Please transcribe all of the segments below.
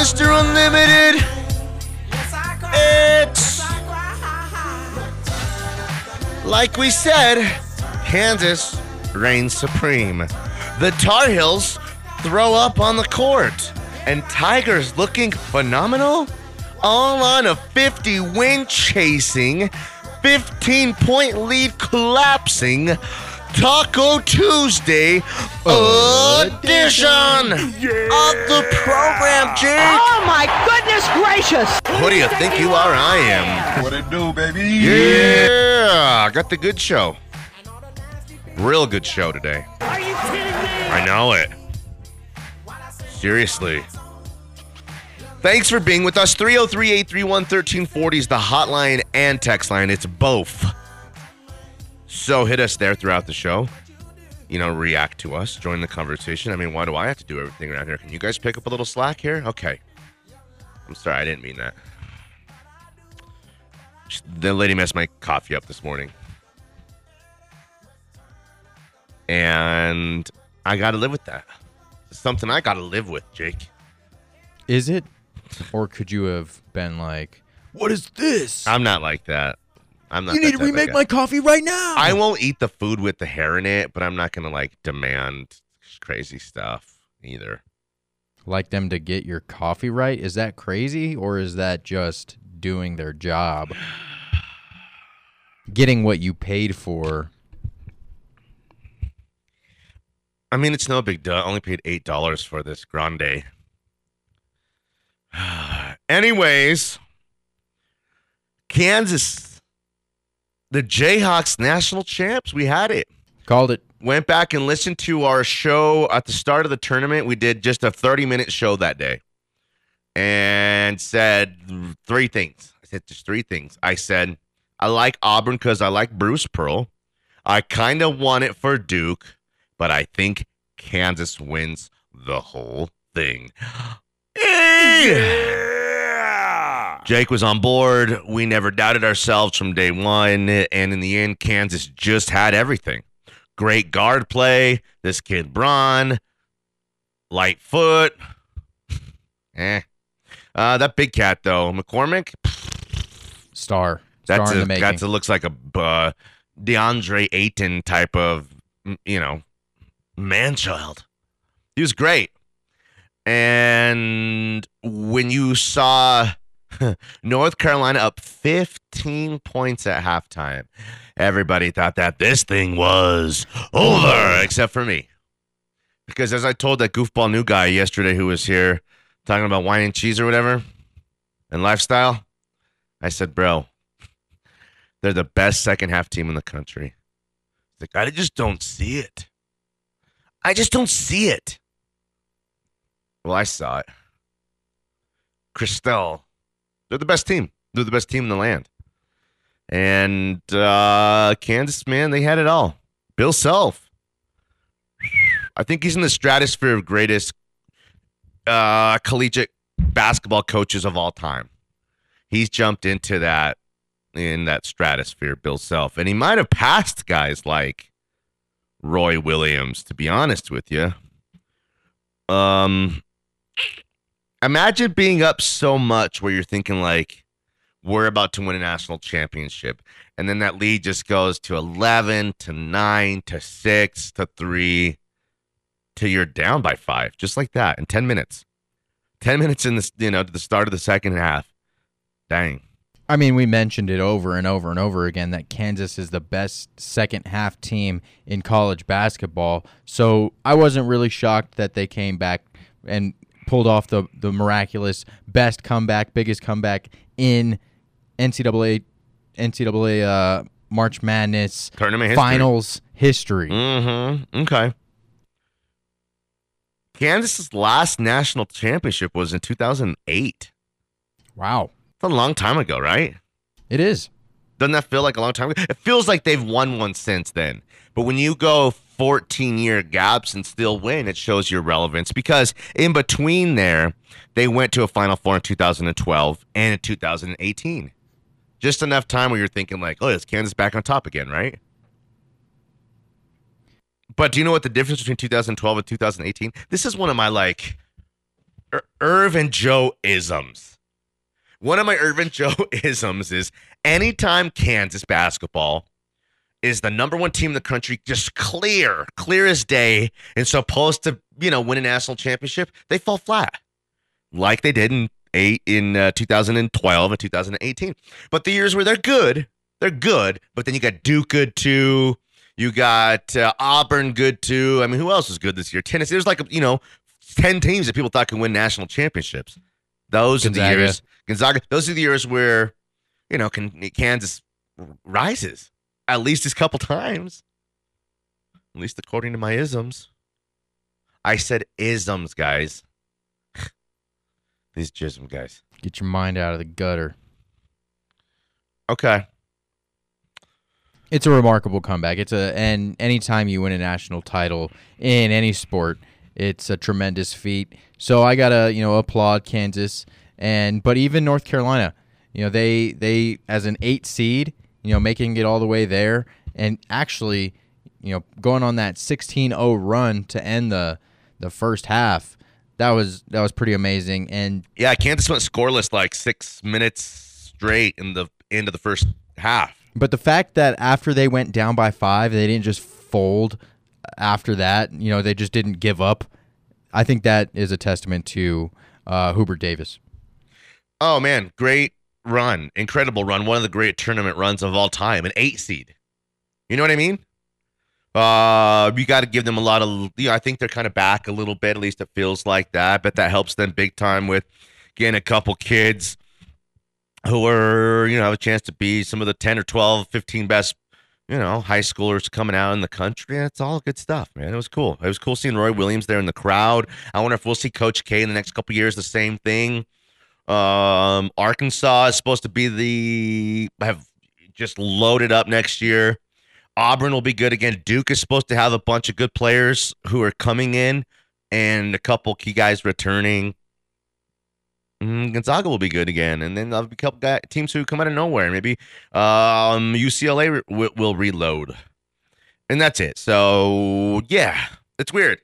Mr. Unlimited. It's like we said, Kansas reigns supreme. The Tar Heels throw up on the court, and Tigers looking phenomenal. All on a 50 win chasing, 15 point lead collapsing. Taco Tuesday edition of the program, Jake. Oh my goodness gracious! What do you think you are? I am. What it do, baby? Yeah, I got the good show. Real good show today. Are you kidding me? I know it. Seriously. Thanks for being with us. 303 831 1340 is the hotline and text line. It's both. So hit us there throughout the show. You know, react to us, join the conversation. I mean, why do I have to do everything around here? Can you guys pick up a little slack here? Okay. I'm sorry, I didn't mean that. The lady messed my coffee up this morning. And I got to live with that. It's something I got to live with, Jake. Is it? Or could you have been like, "What is this? I'm not like that. I'm not. you need to remake my coffee right now." I won't eat the food with the hair in it, but I'm not gonna like demand crazy stuff either. like them to get your coffee right. Is that crazy, or is that just doing their job, getting what you paid for? I mean, it's no big deal. I only paid eight dollars for this grande. Anyways, Kansas, the Jayhawks national champs. We had it. Called it. Went back and listened to our show at the start of the tournament. We did just a 30 minute show that day and said three things. I said just three things. I said, I like Auburn because I like Bruce Pearl. I kind of want it for Duke, but I think Kansas wins the whole thing. Jake was on board. We never doubted ourselves from day one. And in the end, Kansas just had everything. Great guard play. This kid, Braun, Lightfoot. eh. Uh, that big cat, though, McCormack, Star. Star that's a, that's a, looks like a uh, DeAndre Ayton type of, you know, man child. He was great. And when you saw North Carolina up 15 points at halftime, everybody thought that this thing was over, except for me. Because as I told that goofball new guy yesterday who was here talking about wine and cheese or whatever and lifestyle, I said, bro, they're the best second half team in the country. Like, I just don't see it. I just don't see it. Well, I saw it. Christelle, they're the best team. They're the best team in the land. And uh, Kansas, man, they had it all. Bill Self. I think he's in the stratosphere of greatest uh, collegiate basketball coaches of all time. He's jumped into that in that stratosphere, Bill Self, and he might have passed guys like Roy Williams. To be honest with you, um, imagine being up so much where you're thinking like, we're about to win a national championship, and then that lead just goes to eleven, to nine, to six, to three, till you're down by five, just like that in ten minutes. Ten minutes in this, you know, to the start of the second half. Dang. I mean, we mentioned it over and over and over again that Kansas is the best second half team in college basketball. So I wasn't really shocked that they came back and pulled off the, the miraculous best comeback, biggest comeback in NCAA NCAA uh, March Madness Tournament history. finals history. Mm-hmm. Okay. Kansas's last national championship was in 2008. Wow, It's a long time ago, right? it is. Doesn't that feel like a long time ago? It feels like they've won one since then. But when you go 14 year gaps and still win, it shows your relevance because in between there, they went to a Final Four in 2012 and in 2018. Just enough time where you're thinking like, oh, is Kansas back on top again, right? But do you know what the difference between 2012 and 2018? This is one of my like Ir- Irv and Joe isms. One of my Irv and Joe isms is anytime Kansas basketball is the number one team in the country, just clear, clear as day, and supposed to, you know, win a national championship, they fall flat, like they did in eight in uh, 2012 and 2018. But the years where they're good, they're good. But then you got Duke good too. You got uh, Auburn good too. I mean, who else is good this year? Tennessee. There's like you know, ten teams that people thought could win national championships. Those are the years. Gonzaga. Those are the years where, you know, can, Kansas rises at least a couple times. At least according to my isms. I said isms, guys. These jism guys. Get your mind out of the gutter. Okay. It's a remarkable comeback. It's a and anytime you win a national title in any sport, it's a tremendous feat. So I gotta you know applaud Kansas and but even North Carolina, you know they they as an eight seed, you know making it all the way there and actually you know going on that 16-0 run to end the the first half. That was that was pretty amazing and Yeah, Kansas went scoreless like six minutes straight in the end of the first half. But the fact that after they went down by five, they didn't just fold after that, you know, they just didn't give up. I think that is a testament to uh, Hubert Davis. Oh man, great run, incredible run, one of the great tournament runs of all time, an eight seed. You know what I mean? Uh, you got to give them a lot of. You know, I think they're kind of back a little bit. At least it feels like that. But that helps them big time with getting a couple kids who are you know have a chance to be some of the 10 or 12 15 best you know high schoolers coming out in the country and it's all good stuff man it was cool it was cool seeing roy williams there in the crowd i wonder if we'll see coach k in the next couple years the same thing um arkansas is supposed to be the have just loaded up next year auburn will be good again duke is supposed to have a bunch of good players who are coming in and a couple key guys returning Mm, Gonzaga will be good again, and then there'll be a couple teams who come out of nowhere. Maybe um, UCLA re- will, will reload, and that's it. So yeah, it's weird.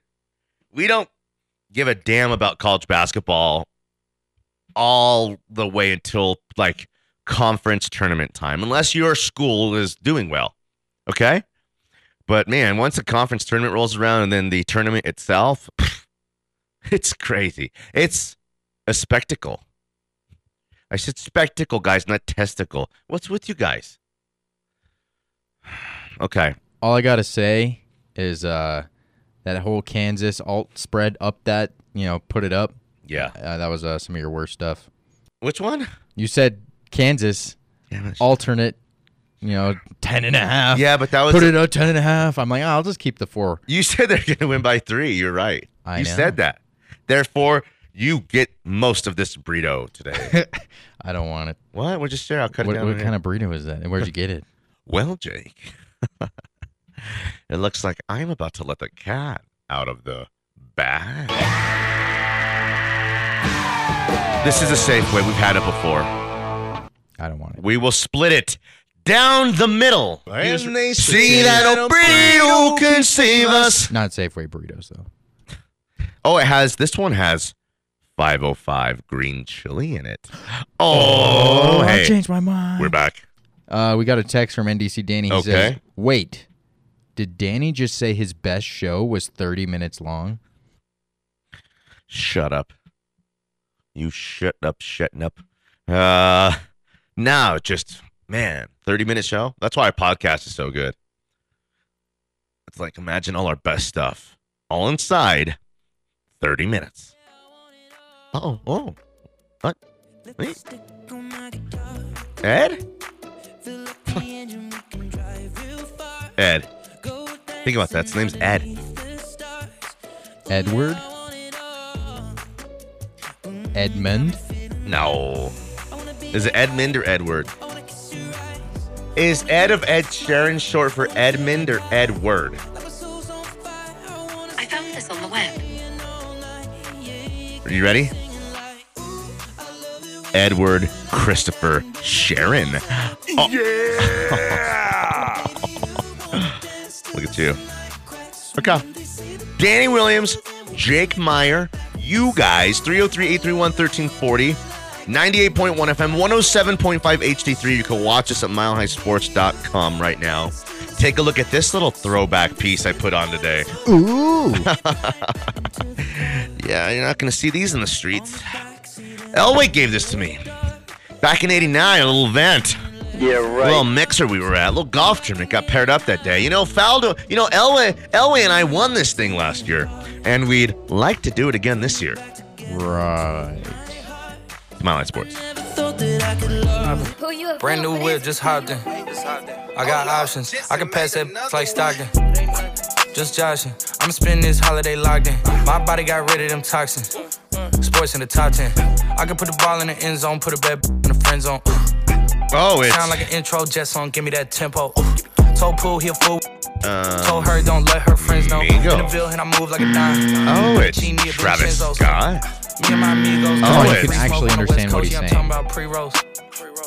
We don't give a damn about college basketball all the way until like conference tournament time, unless your school is doing well. Okay, but man, once the conference tournament rolls around, and then the tournament itself, it's crazy. It's a spectacle. I said spectacle, guys, not testicle. What's with you guys? Okay. All I gotta say is uh, that whole Kansas alt spread up that you know put it up. Yeah. Uh, that was uh, some of your worst stuff. Which one? You said Kansas Damn it. alternate, you know, ten and a half. Yeah, but that was Put it at ten and a half. I'm like, oh, I'll just keep the four. you said they're gonna win by three. You're right. I you know. said that. Therefore, you get most of this burrito today. I don't want it. what? We'll just share. I'll cut What, it down. what kind of burrito is that? And where'd you get it? Well, Jake, it looks like I'm about to let the cat out of the bag. This is a safe way. We've had it before. I don't want it. We will split it down the middle. And they See that a burrito can save us. Not Safeway burritos though. Oh, it has. This one has 505 green chili in it. Oh, I hey, changed my mind. we're back. Uh, we got a text from NDC Danny. He Okay. says, "Wait, did Danny just say his best show was 30 minutes long?" Shut up. You shut up, shutting up. Uh, now just man, 30 minute show. That's why our podcast is so good. It's like imagine all our best stuff all inside 30 minutes. Oh, oh, what? Wait. Ed? Ed. Think about that. His name's Ed. Edward, Edmund. No. Is it Edmund or Edward? Is Ed of Ed Sheeran short for Edmund or Edward? I found this on the web. Are you ready? Edward Christopher Sheeran. Oh. Yeah! Look at you. Okay. Danny Williams, Jake Meyer, you guys. 303 831 1340. 98.1 FM, 107.5 HD3. You can watch us at milehighsports.com right now. Take a look at this little throwback piece I put on today. Ooh. Yeah, you're not going to see these in the streets. Elway gave this to me back in 89, a little event. Yeah, right. little mixer we were at, little golf tournament got paired up that day. You know, Faldo, you know, Elway, Elway and I won this thing last year, and we'd like to do it again this year. right. Smile Light Sports. Brand new whip, just hopped in. I got options. I can pass that like Stockton. Just joshing. I'm spending this holiday locked in. My body got rid of them toxins. Sports in the top 10. I can put the ball in the end zone, put a bad in the friend zone. Oh, it Sound like an intro jet song, give me that tempo. Told Pooh he a fool. uh, Told her don't let her friends know. Migos. In the Ville, and I move like a dime. oh, it's She need Travis Scott. Me and my amigos. Oh, Free you can actually on the West understand what he's yeah, I'm saying. talking about pre-rolls.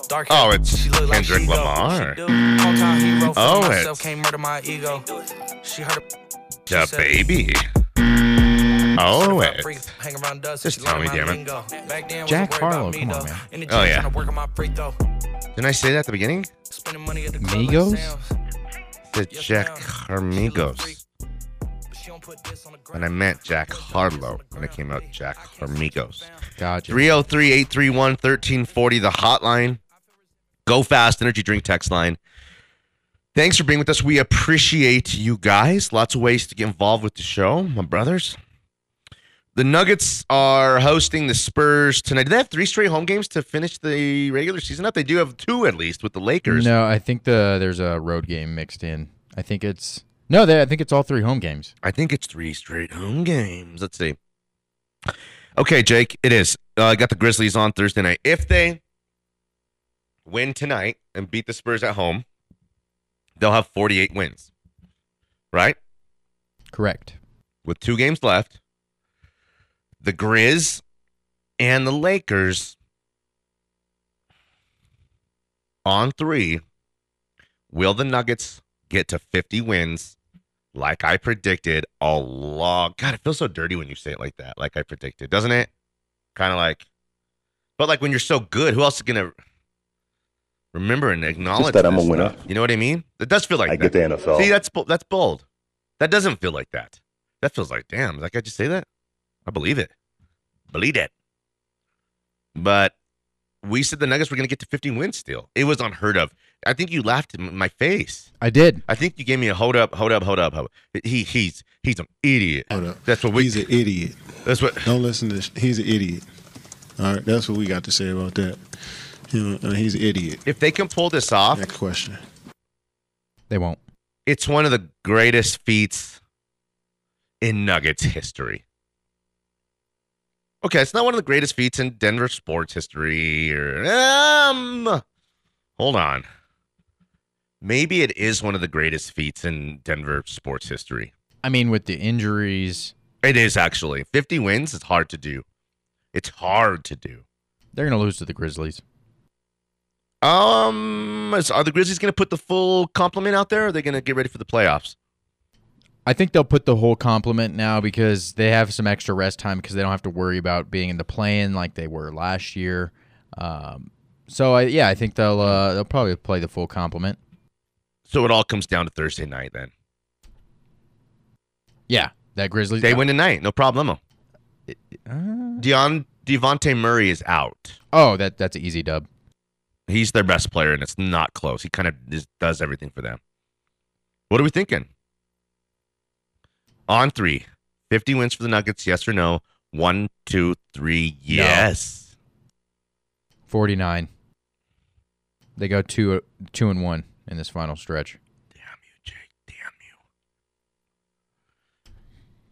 Dark Oh, hair, it's she look like Kendrick she. Lamar. She do. Hero, Oh, myself, it's- can't murder my ego. She heard a The said- baby. Oh, Certified it's freak, hang around dust, Just tell me, damn it. lingo. Back then, Jack Harlow, come on, man. Oh, yeah. tryna work on my free throw. Didn't I say that at the beginning? Spending money at the club like Migos? The Jack ma'am. Harmigos. She but she don't put this on the And I meant Jack Harlow when it came out Jack Harmigos. Gotcha. 303 831 1340, the hotline. Go fast, energy drink text line. Thanks for being with us. We appreciate you guys. Lots of ways to get involved with the show, my brothers. The Nuggets are hosting the Spurs tonight. Do they have three straight home games to finish the regular season up? They do have two at least with the Lakers. No, I think the there's a road game mixed in. I think it's no, they, I think it's all three home games. I think it's three straight home games. Let's see. Okay, Jake, it is. Uh, I got the Grizzlies on Thursday night. If they win tonight and beat the Spurs at home, they'll have 48 wins, right? Correct. With two games left, the Grizz and the Lakers on three. Will the Nuggets get to 50 wins like I predicted a long God, it feels so dirty when you say it like that, like I predicted, doesn't it? Kind of like but like when you're so good, who else is gonna remember and acknowledge that I'm a winner. stuff? You know what I mean? It does feel like I that. get the NFL. See, that's that's bold. That doesn't feel like that. That feels like, damn, Like I just say that? I believe it. Believe it. But we said the Nuggets were going to get to 15 wins still. It was unheard of. I think you laughed in my face. I did. I think you gave me a hold up, hold up, hold up, hold up. He he's he's an idiot. Hold up. That's what we. He's an idiot. That's what. Don't listen to this. He's an idiot. All right, that's what we got to say about that. You know, uh, he's an idiot. If they can pull this off, Next question. They won't. it's one of the greatest feats in Nuggets history. Okay, it's not one of the greatest feats in Denver sports history or um hold on. Maybe it is one of the greatest feats in Denver sports history. I mean, with the injuries, It is actually. 50 wins is hard to do. It's hard to do. they're gonna lose to the Grizzlies. Um are the Grizzlies going to put the full complement out there or are they going to get ready for the playoffs? I think they'll put the whole complement now because they have some extra rest time because they don't have to worry about being in the play-in like they were last year. Um, so I, yeah, I think they'll uh, they'll probably play the full complement. So it all comes down to Thursday night then. Yeah, that Grizzlies. They win tonight, no problemo. Uh, Deon Dejounte Murray is out. oh, that that's an easy dub. He's their best player, and it's not close. He kind of does everything for them. What are we thinking? On three. 50 wins for the Nuggets, yes or no? One, two, three, yes. Forty nine. They go two two and one in this final stretch. Damn you, Jake. Damn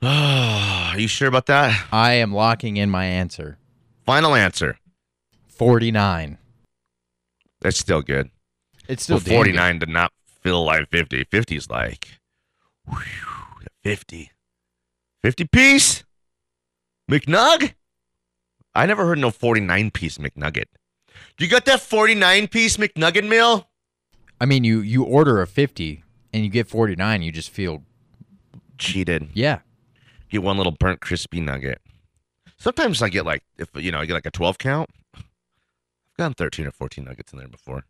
you. are you sure about that? I am locking in my answer. Final answer. Forty nine. That's still good. It's still Well, damn good. 49 did not feel like 50. 50 is like, whew, 50. 50 piece? McNug? I never heard no 49 piece McNugget. You got that 49 piece McNugget meal? I mean, you you order a fifty and you get forty nine. You just feel Cheated. yeah. Get one little burnt crispy nugget. Sometimes I get like if you know I get like a twelve count. I've gotten thirteen or fourteen nuggets in there before.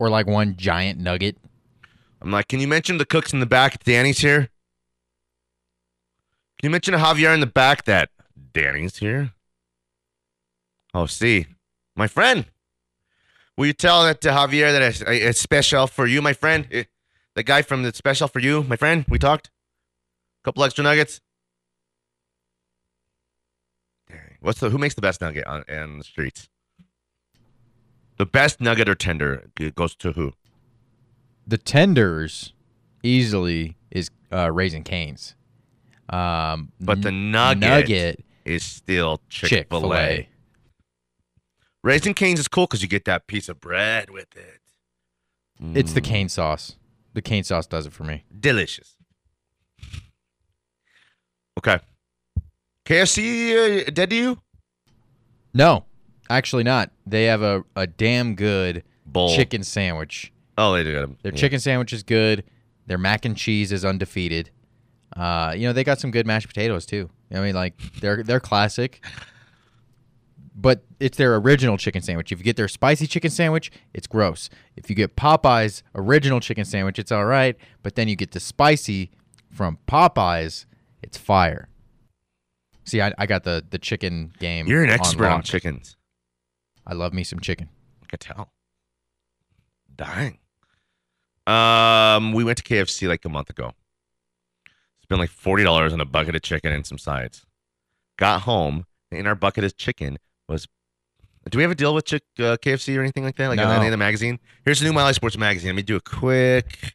Or like one giant nugget. I'm like, can you mention the cooks in the back? Danny's here. You mention Javier in the back that Danny's here? Oh, see, my friend. Will you tell that to Javier that it's, it's special for you, my friend? Eh, The guy from the special for you, my friend. We talked. Couple extra nuggets. Dang. What's the who makes the best nugget on, on the streets? The best nugget or tender goes to who? The tenders easily is uh, Raising Cane's. Um, But the nugget, nugget is still Chick Fil A. Raising Cane's is cool because you get that piece of bread with it. It's the Mm, cane sauce. The cane sauce does it for me. delicious. Okay, KFC uh, dead to you? No, actually not. They have a, a damn good Bowl. chicken sandwich. Oh, they do. Their yeah. chicken sandwich is good. Their mac and cheese is undefeated. Uh, you know they got some good mashed potatoes too. I mean, like they're they're classic, but it's their original chicken sandwich. If you get their spicy chicken sandwich, it's gross. If you get Popeyes original chicken sandwich, it's all right. But then you get the spicy from Popeyes, it's fire. See, I, I got the the chicken game. You're an expert on lock. chickens. I love me some chicken. I could tell. Dying. Um, we went to KFC like a month ago. Spent like forty dollars on a bucket of chicken and some sides. Got home, and in our bucket of chicken was. Do we have a deal with Chick, uh, KFC or anything like that? Like No. any of the magazine? Here's the new Mile High Sports magazine. Let me do a quick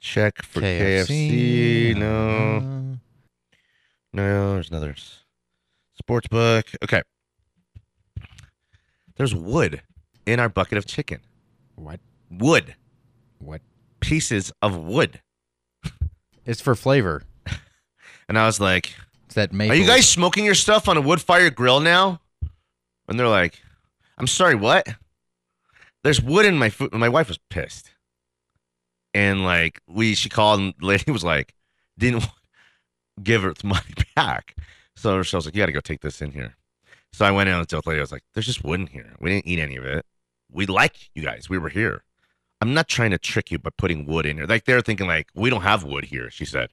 check for KFC. No, Uh, no, there's another sports book. Okay. There's wood in our bucket of chicken. What? Wood. What? Pieces of wood. It's for flavor. And I was like, It's that maple. Are you guys smoking your stuff on a wood fire grill now? And they're like, I'm sorry, what? There's wood in my food. My wife was pissed. And like, we, she called and the lady was like, didn't give her the money back. So she was like, you got to go take this in here. So I went in and told the lady, I was like, there's just wood in here. We didn't eat any of it. We like you guys. We were here. I'm not trying to trick you by putting wood in here. Like they're thinking like, we don't have wood here, she said.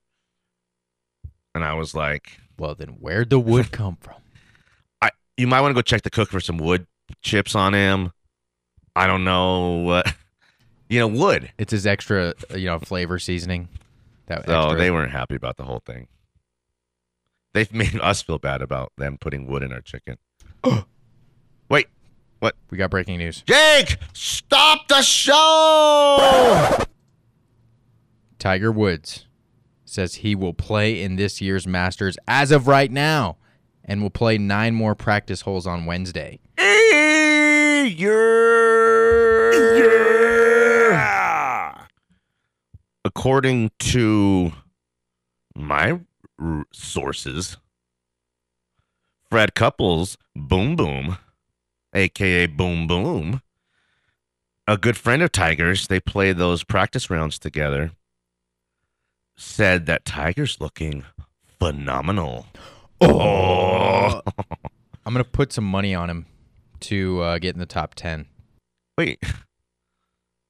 And I was like, Well, then where'd the wood come from? I you might want to go check the cook for some wood chips on him. I don't know what you know, wood. It's his extra, you know, flavor seasoning. That So extra- they weren't happy about the whole thing. They've made us feel bad about them putting wood in our chicken. Wait, we got breaking news. Jake, stop the show! Tiger Woods says he will play in this year's Masters as of right now, and will play nine more practice holes on Wednesday. Hey, yeah. According to my r- sources, Fred Couples, Boom Boom, aka Boom Boom, a good friend of Tiger's, they played those practice rounds together, said that Tiger's looking phenomenal. Oh. I'm gonna put some money on him to uh, get in the top ten. Wait.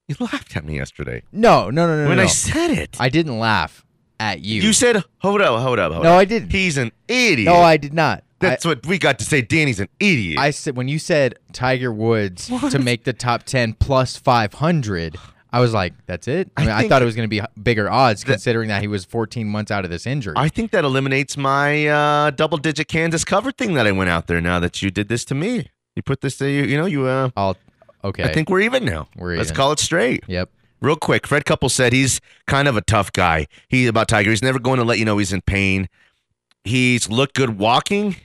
You laughed at me yesterday No, no, no, no, when no. I said it. I didn't laugh at you. You said, hold up, hold up, hold No, up. No, I didn't. He's an idiot. no, I did not. That's what we got to say. Danny's an idiot. I said when you said Tiger Woods to make the top ten plus five hundred. I was like, "That's it." I I mean, I, think thought it was going to be bigger odds, that- considering that he was 14 months out of this injury. I think that eliminates my uh, double digit Kansas cover thing that I went out there now that you did this to me. You put this, to you, you know, you, uh, I'll. Okay. I think we're even now. We're Let's even. call it straight. Yep. Real quick, Fred Couple said he's kind of a tough guy. He about Tiger. He's never going to let you know he's in pain. He's looked good walking.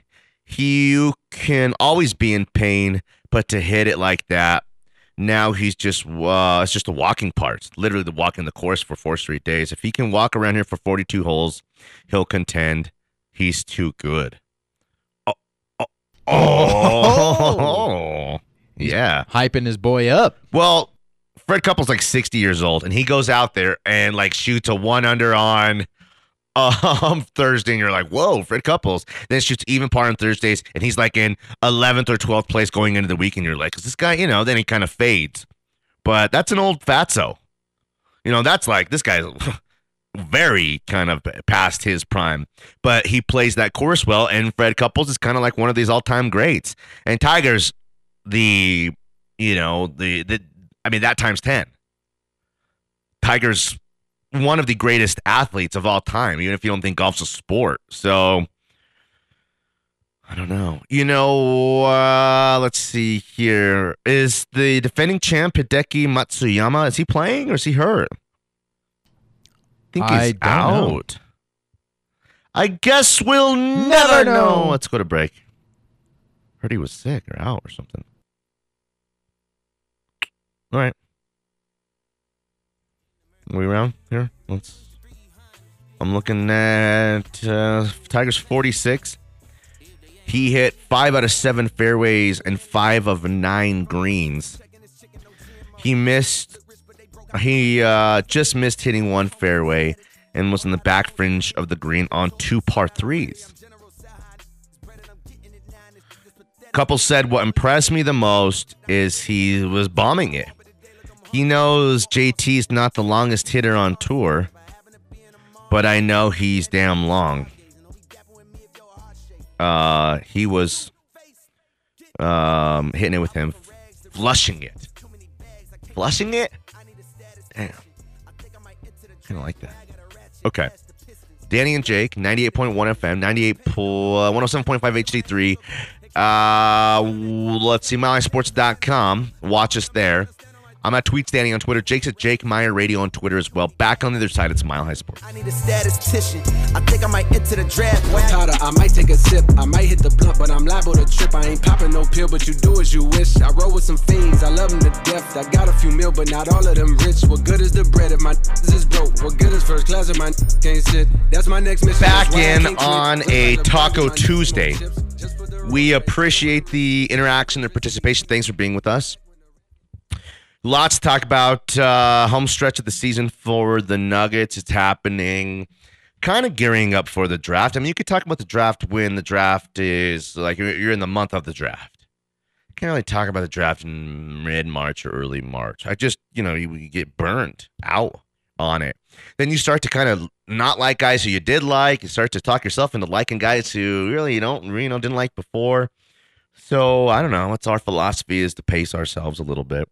He you can always be in pain, but to hit it like that, now he's just uh, it's just the walking parts. Literally the walking the course for four straight days. If he can walk around here for forty two holes, he'll contend. He's too good. Oh, oh, oh. yeah. Hyping his boy up. Well, Fred Couple's like 60 years old, and he goes out there and like shoots a one under on um Thursday, and you're like, whoa, Fred Couples. Then shoots even par on Thursdays, and he's like in 11th or 12th place going into the week, and you're like, is this guy, you know? Then he kind of fades, but that's an old fatso. You know, that's like this guy's very kind of past his prime, but he plays that course well, and Fred Couples is kind of like one of these all-time greats, and Tiger's the, you know, the the, I mean that times ten. Tiger's one of the greatest athletes of all time, even if you don't think golf's a sport. So I don't know. You know, uh, let's see here. Is the defending champ Hideki Matsuyama, is he playing or is he hurt? I think he's I don't know. out. I guess we'll never, Never know. know. Let's go to break. Heard he was sick or out or something. All right. We around here? Let's. I'm looking at uh, Tigers 46. He hit five out of seven fairways and five of nine greens. He missed. He uh, just missed hitting one fairway and was in the back fringe of the green on two par threes. Couple said what impressed me the most is he was bombing it. He knows JT's not the longest hitter on tour, but I know he's damn long. Uh, he was um hitting it with him, flushing it, flushing it. Damn, kind of like that. Okay. Danny and Jake, 98.1 FM, 98 po- uh, 107.5 HD3. Uh, let's see, MileHighSports.com. Watch us there. I'm at Tweets Danny on Twitter. Jake's at Jake Meyer Radio on Twitter as well. Back on the other side, it's Mile High Sports. I need a statistician. I think I might enter the draft. Wow. Powder, I might take a sip. I might hit the blunt, but I'm liable to trip. I ain't popping no pill, but you do as you wish. I roll with some fiends. I love them to death. I got a few mil, but not all of them rich. What good is the bread if my is broke? What good is first class if my can't sit? That's my next mission. Back That's why I in on a Taco Tuesday. chips, just for the We appreciate the interaction and participation. Thanks for being with us. Lots to talk about. Uh, home stretch of the season for the Nuggets. It's happening. Kind of gearing up for the draft. I mean, you could talk about the draft when the draft is like you're in the month of the draft. Can't really talk about the draft in mid March or early March. I just, you know, you, you get burned out on it. Then you start to kind of not like guys who you did like. You start to talk yourself into liking guys who really you don't, you know, didn't like before. So I don't know. What's our philosophy is to pace ourselves a little bit.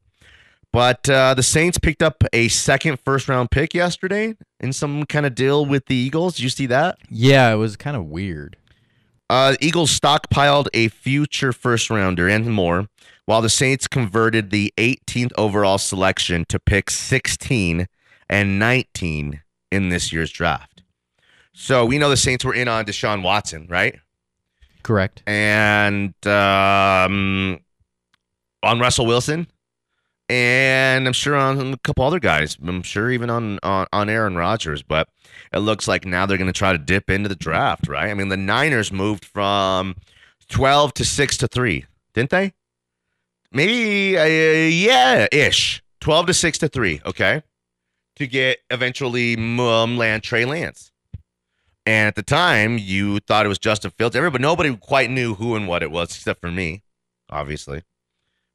But uh, the Saints picked up a second first round pick yesterday in some kind of deal with the Eagles. Did you see that? Yeah, it was kind of weird. Uh, Eagles stockpiled a future first rounder and more, while the Saints converted the 18th overall selection to pick 16 and 19 in this year's draft. So we know the Saints were in on Deshaun Watson, right? Correct. and um, on Russell Wilson, and I'm sure on a couple other guys. I'm sure even on on, on Aaron Rodgers. But it looks like now they're going to try to dip into the draft, right? I mean, the Niners moved from 12 to six to three, didn't they? Maybe, uh, yeah, ish. 12 to six to three. Okay, to get eventually um, land Trey Lance. And at the time, you thought it was Justin Fields. Everybody, nobody quite knew who and what it was, except for me, obviously.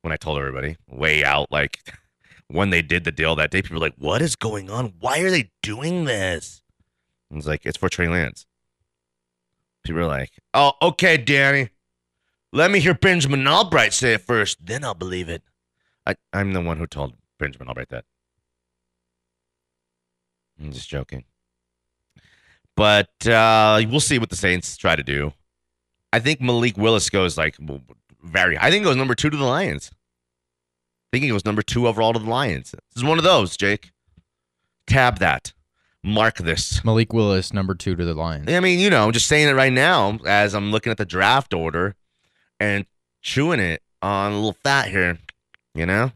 When I told everybody, way out, like when they did the deal that day, people were like, "What is going on? Why are they doing this?" And it's like, "It's for Trey Lance." People are like, "Oh, okay, Danny. Let me hear Benjamin Albright say it first, then I'll believe it." I, I'm the one who told Benjamin Albright that. I'm just joking. But uh, we'll see what the Saints try to do. I think Malik Willis goes like w- very. I think it goes number two to the Lions. I think he goes number two overall to the Lions. This is one of those, Jake. Tab that. Mark this. Malik Willis, number two to the Lions. I mean, you know, I'm just saying it right now as I'm looking at the draft order and chewing it on a little fat here, you know?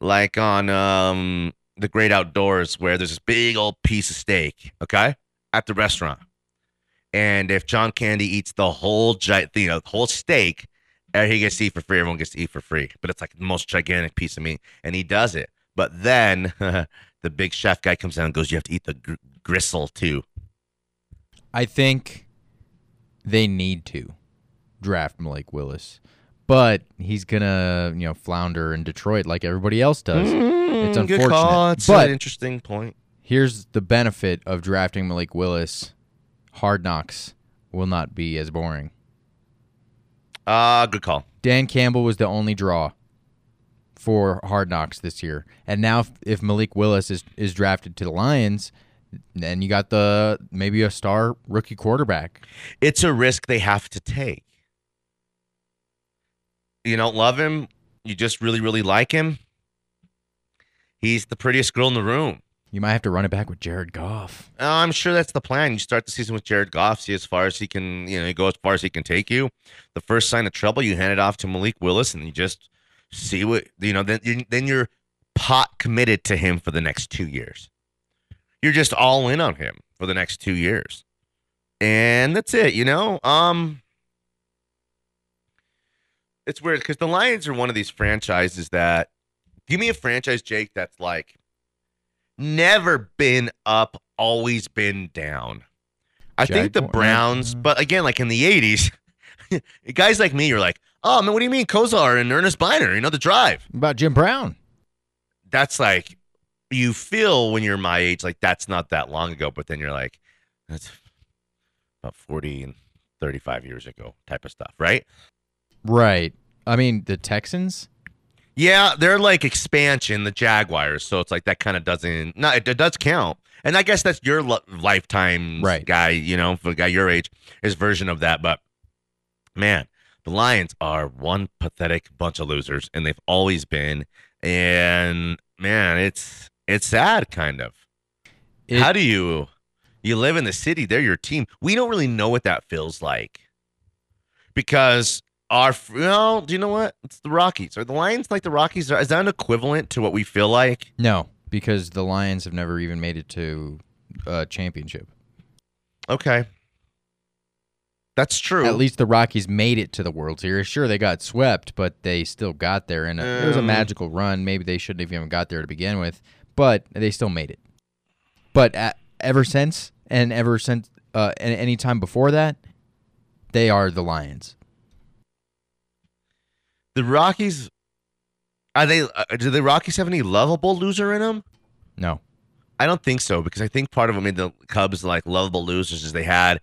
Like on um the great outdoors where there's this big old piece of steak, okay? At the restaurant. And if John Candy eats the whole gi- you know, the whole steak, uh, he gets to eat for free, everyone gets to eat for free. But it's like the most gigantic piece of meat. And he does it. But then the big chef guy comes down and goes, You have to eat the gr- gristle too. I think they need to draft Malik Willis, but he's gonna you know flounder in Detroit like everybody else does. it's Mm, unfortunate, Good call. It's but an interesting point. here's the benefit of drafting Malik Willis: Hard Knocks will not be as boring. Uh, good call. Dan Campbell was the only draw for Hard Knocks this year, and now if, if Malik Willis is is drafted to the Lions, then you got the maybe a star rookie quarterback. It's a risk they have to take. You don't love him. You just really, really like him. He's the prettiest girl in the room. You might have to run it back with Jared Goff. Uh, I'm sure that's the plan. You start the season with Jared Goff, see as far as he can, you know, go as far as he can take you. The first sign of trouble, you hand it off to Malik Willis, and you just see what you know. Then, then you're pot committed to him for the next two years. You're just all in on him for the next two years, and that's it. You know, um, it's weird because the Lions are one of these franchises that give me a franchise, Jake, that's like never been up, always been down. I think the Browns, mm-hmm. but again, like in the 80s, guys like me, you're like, oh man, what do you mean Kosar and Earnest Byner? You know, the drive. About Jim Brown? That's like, you feel when you're my age, like that's not that long ago, but then you're like, that's about 40 and 35 years ago type of stuff, right? Right. I mean the Texans. Yeah, they're like expansion, the Jaguars. So it's like that kind of doesn't. No, it, it does count, and I guess that's your li- lifetime Right. guy. You know, for a guy your age, his version of that. But man, the Lions are one pathetic bunch of losers, and they've always been. And man, it's it's sad, kind of. It- How do you you live in the city? They're your team. We don't really know what that feels like because our well, do you know what? It's the Rockies. Are the Lions like the Rockies? Is that an equivalent to what we feel like? No, because the Lions have never even made it to a championship. Okay, that's true. At least the Rockies made it to the World Series. Sure, they got swept, but they still got there, and it was a Um, magical run. Maybe they shouldn't have even got there to begin with, but they still made it. But a ever since, and ever since, uh, and any time before that, they are the Lions. The Rockies. Are they? Uh, do the Rockies have any lovable loser in them? No, I don't think so because I think part of what made the Cubs like lovable losers is they had,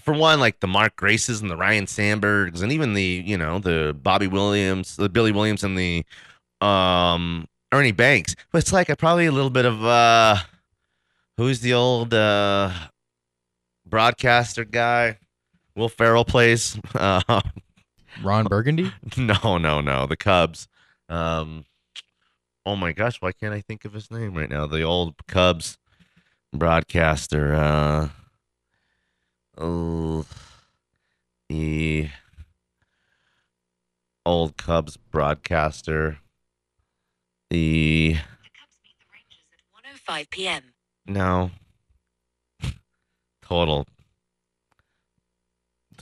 for one, like the Mark Graces and the Ryne Sandbergs and even the you know the Bobby Williams, the Billy Williams and the um Ernie Banks. But it's like a, probably a little bit of uh who's the old uh broadcaster guy? Will Ferrell plays. Uh, Ron Burgundy. no, no, no. The Cubs. Um, oh my gosh, why can't I think of his name right now? The old Cubs broadcaster. Uh, oh, the old Cubs broadcaster. The 105 p.m. no. Total.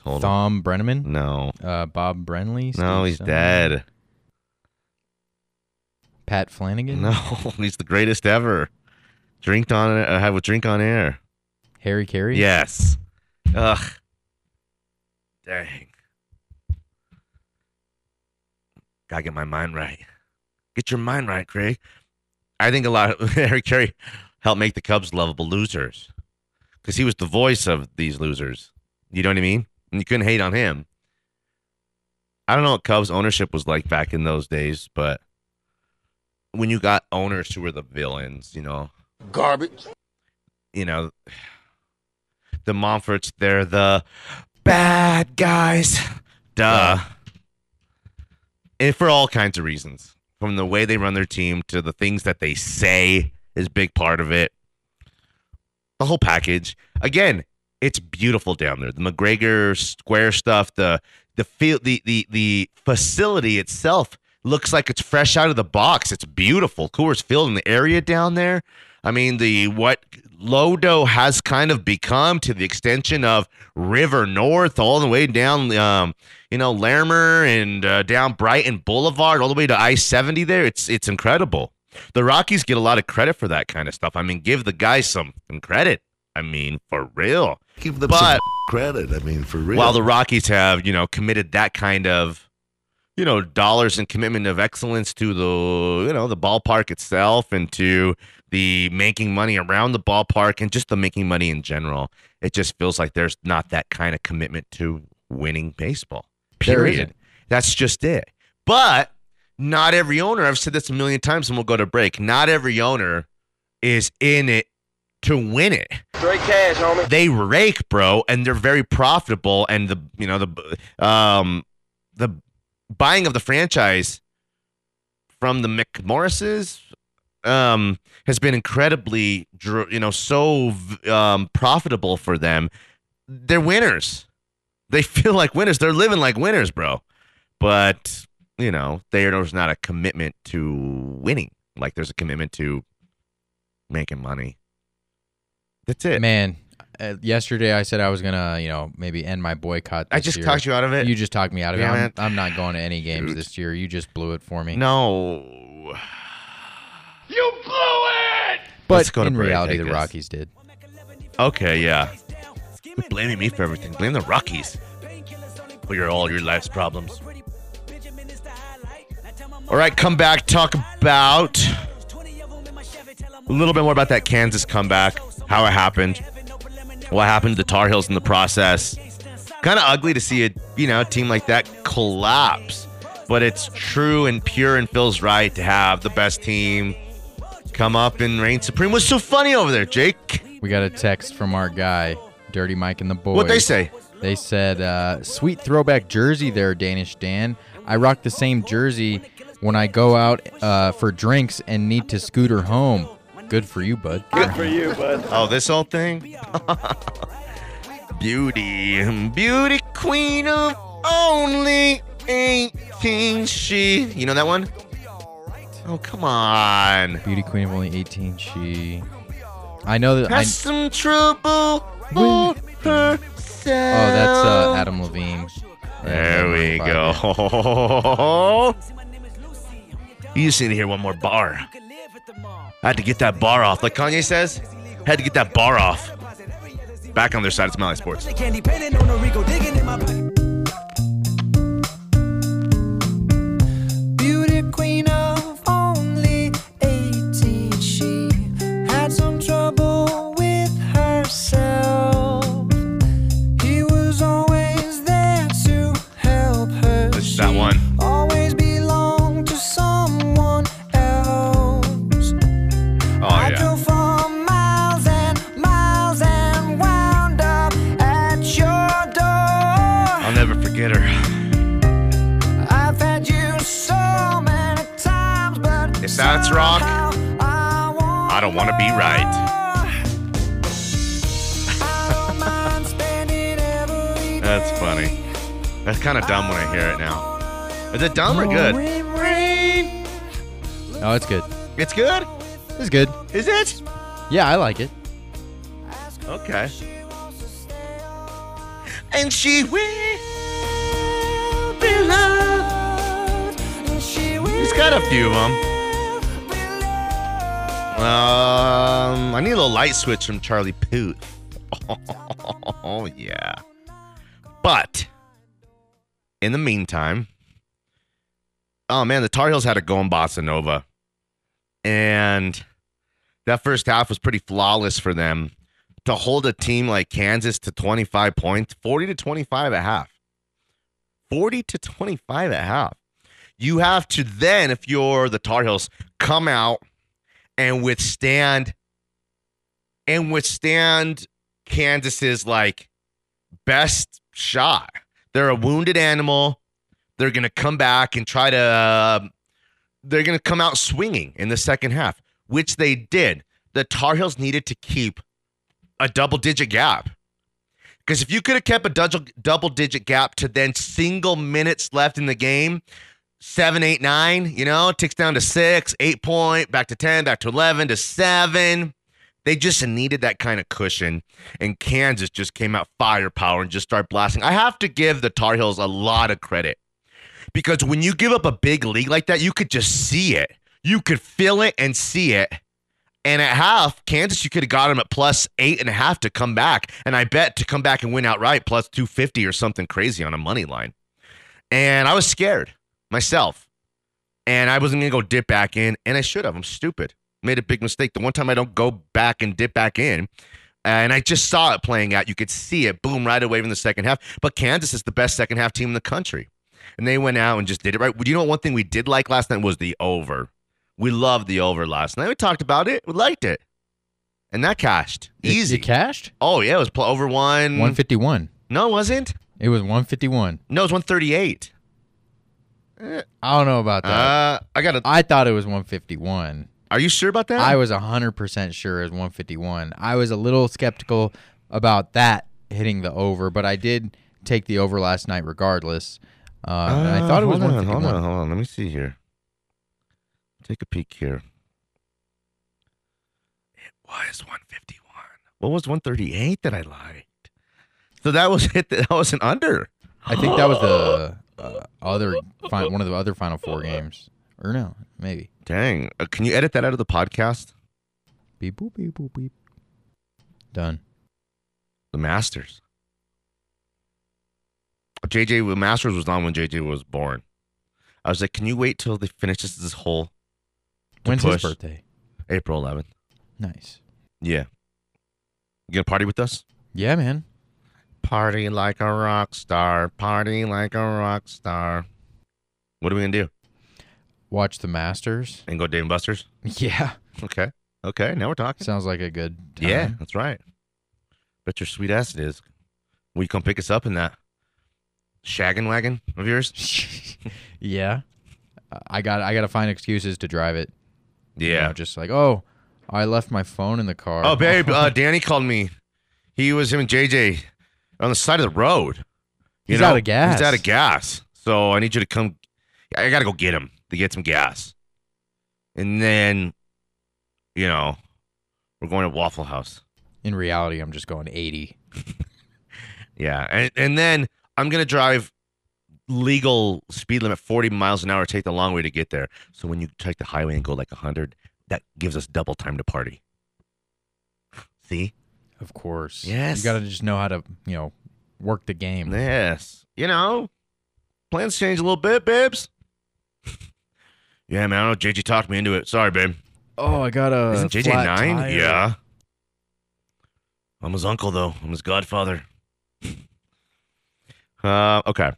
Total. Thom Brennaman. No. Uh, Bob Brenly. No, he's Stone, dead. Pat Flanagan. No, he's the greatest ever. Drink on uh, have a drink on air. Harry Caray. Yes. Ugh. Dang. Gotta get my mind right. Get your mind right, Craig. I think a lot of Harry Caray helped make the Cubs lovable losers. Because he was the voice of these losers. You know what I mean? And you couldn't hate on him. I don't know what Cubs ownership was like back in those days, but when you got owners who were the villains, you know, Garbage. you know, the Monforts, they're the bad guys. Duh. And for all kinds of reasons. From the way they run their team to the things that they say is a big part of it. The whole package. Again, it's beautiful down there. The McGregor Square stuff, the the field the the the facility itself looks like it's fresh out of the box. It's beautiful. Coors Field in the area down there. I mean, the what Lodo has kind of become to the extension of River North, all the way down, um, you know, Larimer and uh, down Brighton Boulevard, all the way to I seventy. There, it's it's incredible. The Rockies get a lot of credit for that kind of stuff. I mean, give the guys some, some credit. I mean, for real. Give them But- some credit. I mean, for real. While the Rockies have, you know, committed that kind of, you know, dollars and commitment of excellence to the, you know, the ballpark itself and to the making money around the ballpark and just the making money in general, it just feels like there's not that kind of commitment to winning baseball. Period. That's just it. But not every owner, I've said this a million times and we'll go to break. Not every owner is in it to win it Straight cash, homie. they rake, bro, and they're very profitable. And the you know the um the buying of the franchise from the McMorrises um has been incredibly you know so um profitable for them. They're winners. They feel like winners. They're living like winners, bro. But you know, there's not a commitment to winning. Like there's a commitment to making money. That's it. Man, uh, yesterday I said I was gonna, you know, maybe end my boycott. I just year. talked you out of it. You just talked me out of Damn it. I'm, it. I'm not going to any games Shoot. this year. You just blew it for me. No. You blew it! but Let's go in break, reality, the. Rockies did. Okay, yeah. Quit blaming me for everything. Blame the Rockies for your all your life's problems. All right, come back. Talk about a little bit more about that Kansas comeback, how it happened, what happened to the Tar Heels in the process. Kind of ugly to see a you know a team like that collapse, but it's true and pure and feels right to have the best team come up and reign supreme. What's so funny over there, Jake? We got a text from our guy, Dirty Mike and the boys. What they say? They said, uh, "Sweet throwback jersey there, Danish Dan. I rock the same jersey when I go out uh, for drinks and need to scooter home. Good for you, bud. Good for you, bud. Oh, this whole thing? beauty, beauty queen of only 18. She. You know that one? Oh, come on. Beauty queen of only 18. She. I know that. I, Has some trouble for herself. oh, that's uh, Adam Levine. There we go. You just need to hear one more bar. I had to get that bar off. Like Kanye says, had to get that bar off. Back on their side it's Mile High Sports. Is it dumb or good? Oh, it's good. It's good? It's good. Is it? Yeah, I like it. Okay. And she will be loved. He's got a few of them. Um, I need a little light switch from Charlie Puth. Oh yeah. But in the meantime, oh man, the Tar Heels had to go in Bossa Nova, and that first half was pretty flawless for them to hold a team like Kansas to 25 points, 40 to 25 at half. 40 to 25 at half. You have to then, if you're the Tar Heels, come out and withstand and withstand Kansas's like best shot. They're a wounded animal. They're going to come back and try to uh, they're going to come out swinging in the second half, which they did. The Tar Heels needed to keep a double digit gap. Because if you could have kept a double digit gap to then single minutes left in the game, seven, eight, nine, you know, ticks down to six, eight point, back to 10, back to 11, to seven. They just needed that kind of cushion. And Kansas just came out firepower and just started blasting. I have to give the Tar Heels a lot of credit because when you give up a big league like that, you could just see it. You could feel it and see it And at half, Kansas, you could have got them at plus eight and a half to come back. And I bet to come back and win outright plus 250 or something crazy on a money line. And I was scared myself. And I wasn't going to go dip back in. And I should have. I'm stupid. Made a big mistake. The one time I don't go back and dip back in, and I just saw it playing out. You could see it boom right away in the second half. But Kansas is the best second half team in the country. And they went out and just did it right. Do you know, one thing we did like last night was the over. We loved the over last night. We talked about it. We liked it. And that cashed. It- Easy. It, cashed oh, yeah. It was pl- over one. 151. No, it wasn't. It was 151. No, it was 138. I don't know about that. Uh, I got. I thought it was 151. Are you sure about that? I was 100% sure it was 151. I was a little skeptical about that hitting the over, but I did take the over last night regardless. Uh, and I thought it was hold on, 151. Hold on, hold on. Let me see here. Take a peek here. It was 151. What was 138 that I liked? So that was it. That was an under. I think that was the uh, other fi- one of the other final four games. Or no, maybe. Dang. Uh, can you edit that out of the podcast? Beep boop beep boop beep. Done. The Masters. JJ the Masters was on when JJ was born. I was like, can you wait till they finish this, this whole When's push? his birthday? April 11th. Nice. Yeah. You gonna party with us? Yeah, man. Party like a rock star. Party like a rock star. What are we gonna do? Watch the Masters. And go Dave and Buster's? Yeah. Okay. Okay. Now we're talking. Sounds like a good time. Yeah, that's right. Bet your sweet ass it is. Will you come pick us up in that shaggin' wagon of yours? yeah. I got I got to find excuses to drive it. You Yeah. know, just like, "Oh, I left my phone in the car." Oh, babe, uh, Danny called me. He was him and JJ on the side of the road. You He's know? out of gas. He's out of gas. So I need you to come. I got to go get him to get some gas. And then, you know, we're going to Waffle House. In reality, I'm just going 80. Yeah. And, and then I'm going to drive legal speed limit 40 miles an hour, take the long way to get there. So when you take the highway and go like 100, that gives us double time to party. See? Of course. Yes. You got to just know how to, you know, work the game. Yes. You know, plans change a little bit, babes. yeah, man. I don't know. JJ talked me into it. Sorry, babe. Oh, I got a Isn't JJ flat nine? tire. Yeah. I'm his uncle, though. I'm his godfather. uh, okay.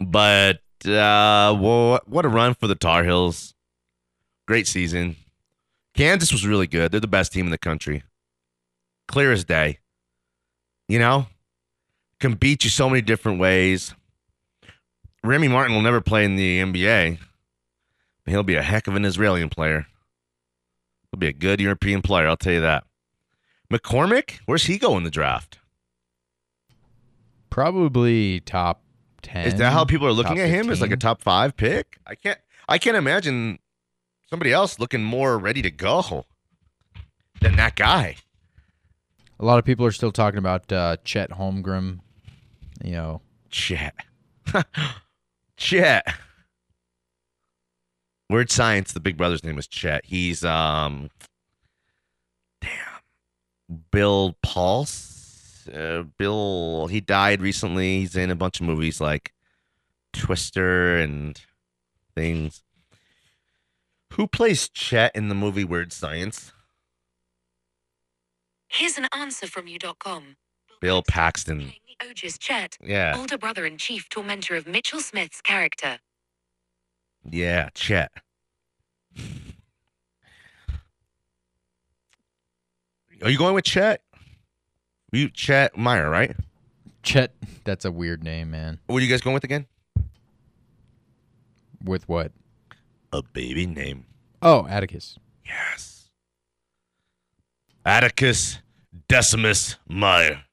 But uh, wha- what a run for the Tar Heels. Great season. Kansas was really good. They're the best team in the country. Clear as day. You know, can beat you so many different ways. Remy Martin will never play in the NBA. He'll be a heck of an Israeli player. He'll be a good European player, I'll tell you that. McCormack, where's he go in the draft? Probably top 10. Is that how people are looking at him as like a top five pick? I can't I can't imagine somebody else looking more ready to go than that guy. A lot of people are still talking about uh, Chet Holmgren. You know, Chet. Chet. Weird Science, the big brother's name is Chet. He's um damn Bill Pulse. Uh, Bill he died recently. He's in a bunch of movies like Twister and things. Who plays Chet in the movie Weird Science? Here's an answer from you.com. Bill Paxton. Otis Chet, Yeah. older brother and chief tormentor of Mitchell Smith's character. Yeah, Chet. Are you going with Chet? You Chet Meyer, right? Chet, that's a weird name, man. What are you guys going with again? With what? A baby name. Oh, Atticus. Yes. Atticus Decimus Meyer.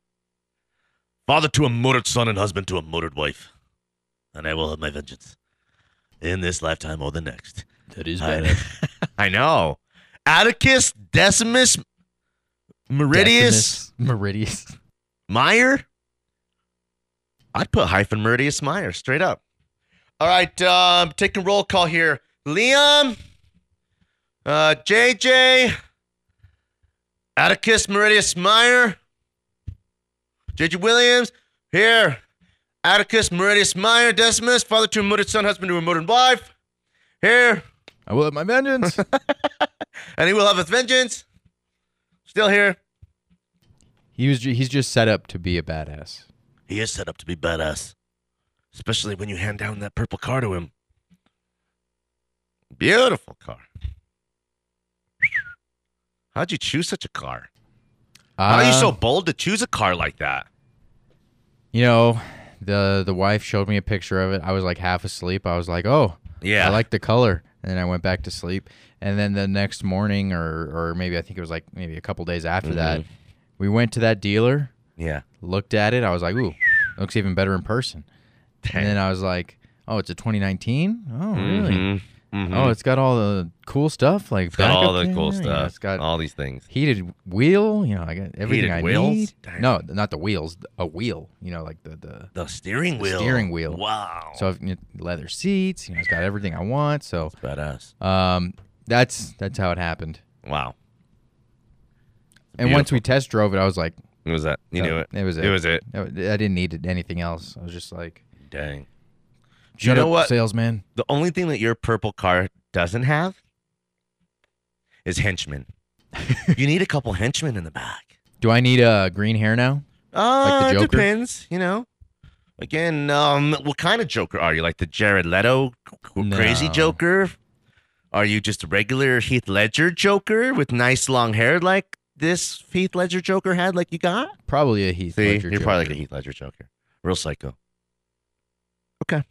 Father to a murdered son and husband to a murdered wife. And I will have my vengeance. In this lifetime or the next. That is I, I know. Atticus Decimus Meridius Meridius. Meyer? I'd put hyphen Meridius Meyer straight up. All right, um, taking roll call here. Liam, uh, JJ, Atticus Meridius Meyer. J.J. Williams. Here. Atticus Meridius Meyer, Decimus, father to a murdered son, husband to a murdered wife. Here. I will have my vengeance. And he will have his vengeance. Still here. he was. He's just set up to be a badass. He is set up to be badass. Especially when you hand down that purple car to him. Beautiful car. How'd you choose such a car? How are you so Uh, bold to choose a car like that? You know, the the wife showed me a picture of it. I was like half asleep. I was like, "Oh, Yeah. I like the color." And then I went back to sleep. And then the next morning, or or maybe I think it was like maybe a couple days after that, Mm-hmm. we went to that dealer, Yeah. looked at it. I was like, "Ooh, looks even better in person." And then I was like, "Oh, it's a 2019. Oh, really? Mhm. Mhm. Oh, it's got all the cool stuff like It's got all the cool know, stuff. it's got all these things. heated wheel. You know, I got everything Heated I wheels? need. Damn. No, not the wheels. A wheel. You know, like the the The steering the wheel. steering wheel. Wow. So I've, you know, leather seats. You know, it's got everything I want. So badass. um, that's that's how it happened. Wow. And once we test drove it, I was like, What was that? You uh, knew it. It was it. It was it. I didn't need anything else. I was just like, Dang. Shut know up, what? salesman. The only thing that your purple car doesn't have is henchmen. you need a couple henchmen in the back. Do I need uh, green hair now? Uh, Like the it Joker? depends, you know. Again, um, what kind of Joker are you? Like the Jared Leto c- crazy No. Joker? Are you just a regular Heath Ledger Joker with nice long hair like this Heath Ledger Joker had, like you got? Probably a Heath See, Ledger. you're probably like a Joker. Heath Ledger Joker. Real psycho. Okay.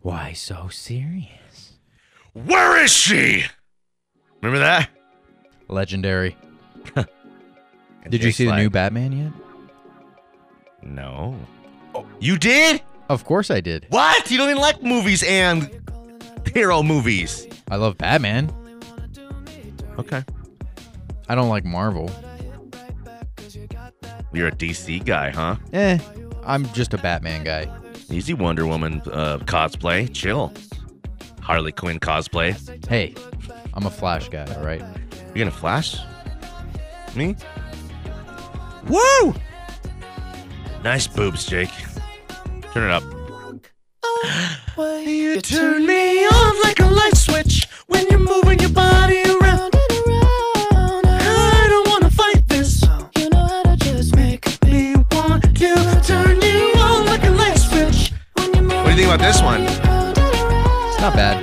Why so serious? Where is she? Remember that? Legendary. Did you see the new Batman yet? No. You did? Of course I did. What? You don't even like movies and hero movies. I love Batman. Okay. I don't like Marvel. You're a DC guy, huh? Eh, I'm just a Batman guy. Easy Wonder Woman uh, cosplay. Chill. Harley Quinn cosplay. Hey, I'm a Flash guy, all right? You're gonna flash? Me? Woo! Nice boobs, Jake. Turn it up. You turn me on like a light switch when you're moving your body around. Think about this one? It's not bad.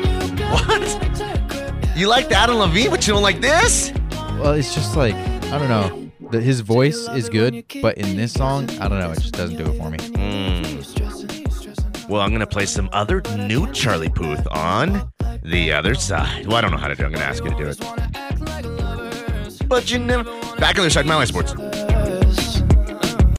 What? You like the Adam Levine, but you don't like this? Well, it's just like I don't know. The, his voice is good, but in this song, I don't know. It just doesn't do it for me. Hmm. Well, I'm gonna play some other new Charlie Puth on the other side. Well, I don't know how to do. it. I'm gonna ask you to do it. But you never. Back on the other side, Mile High Sports.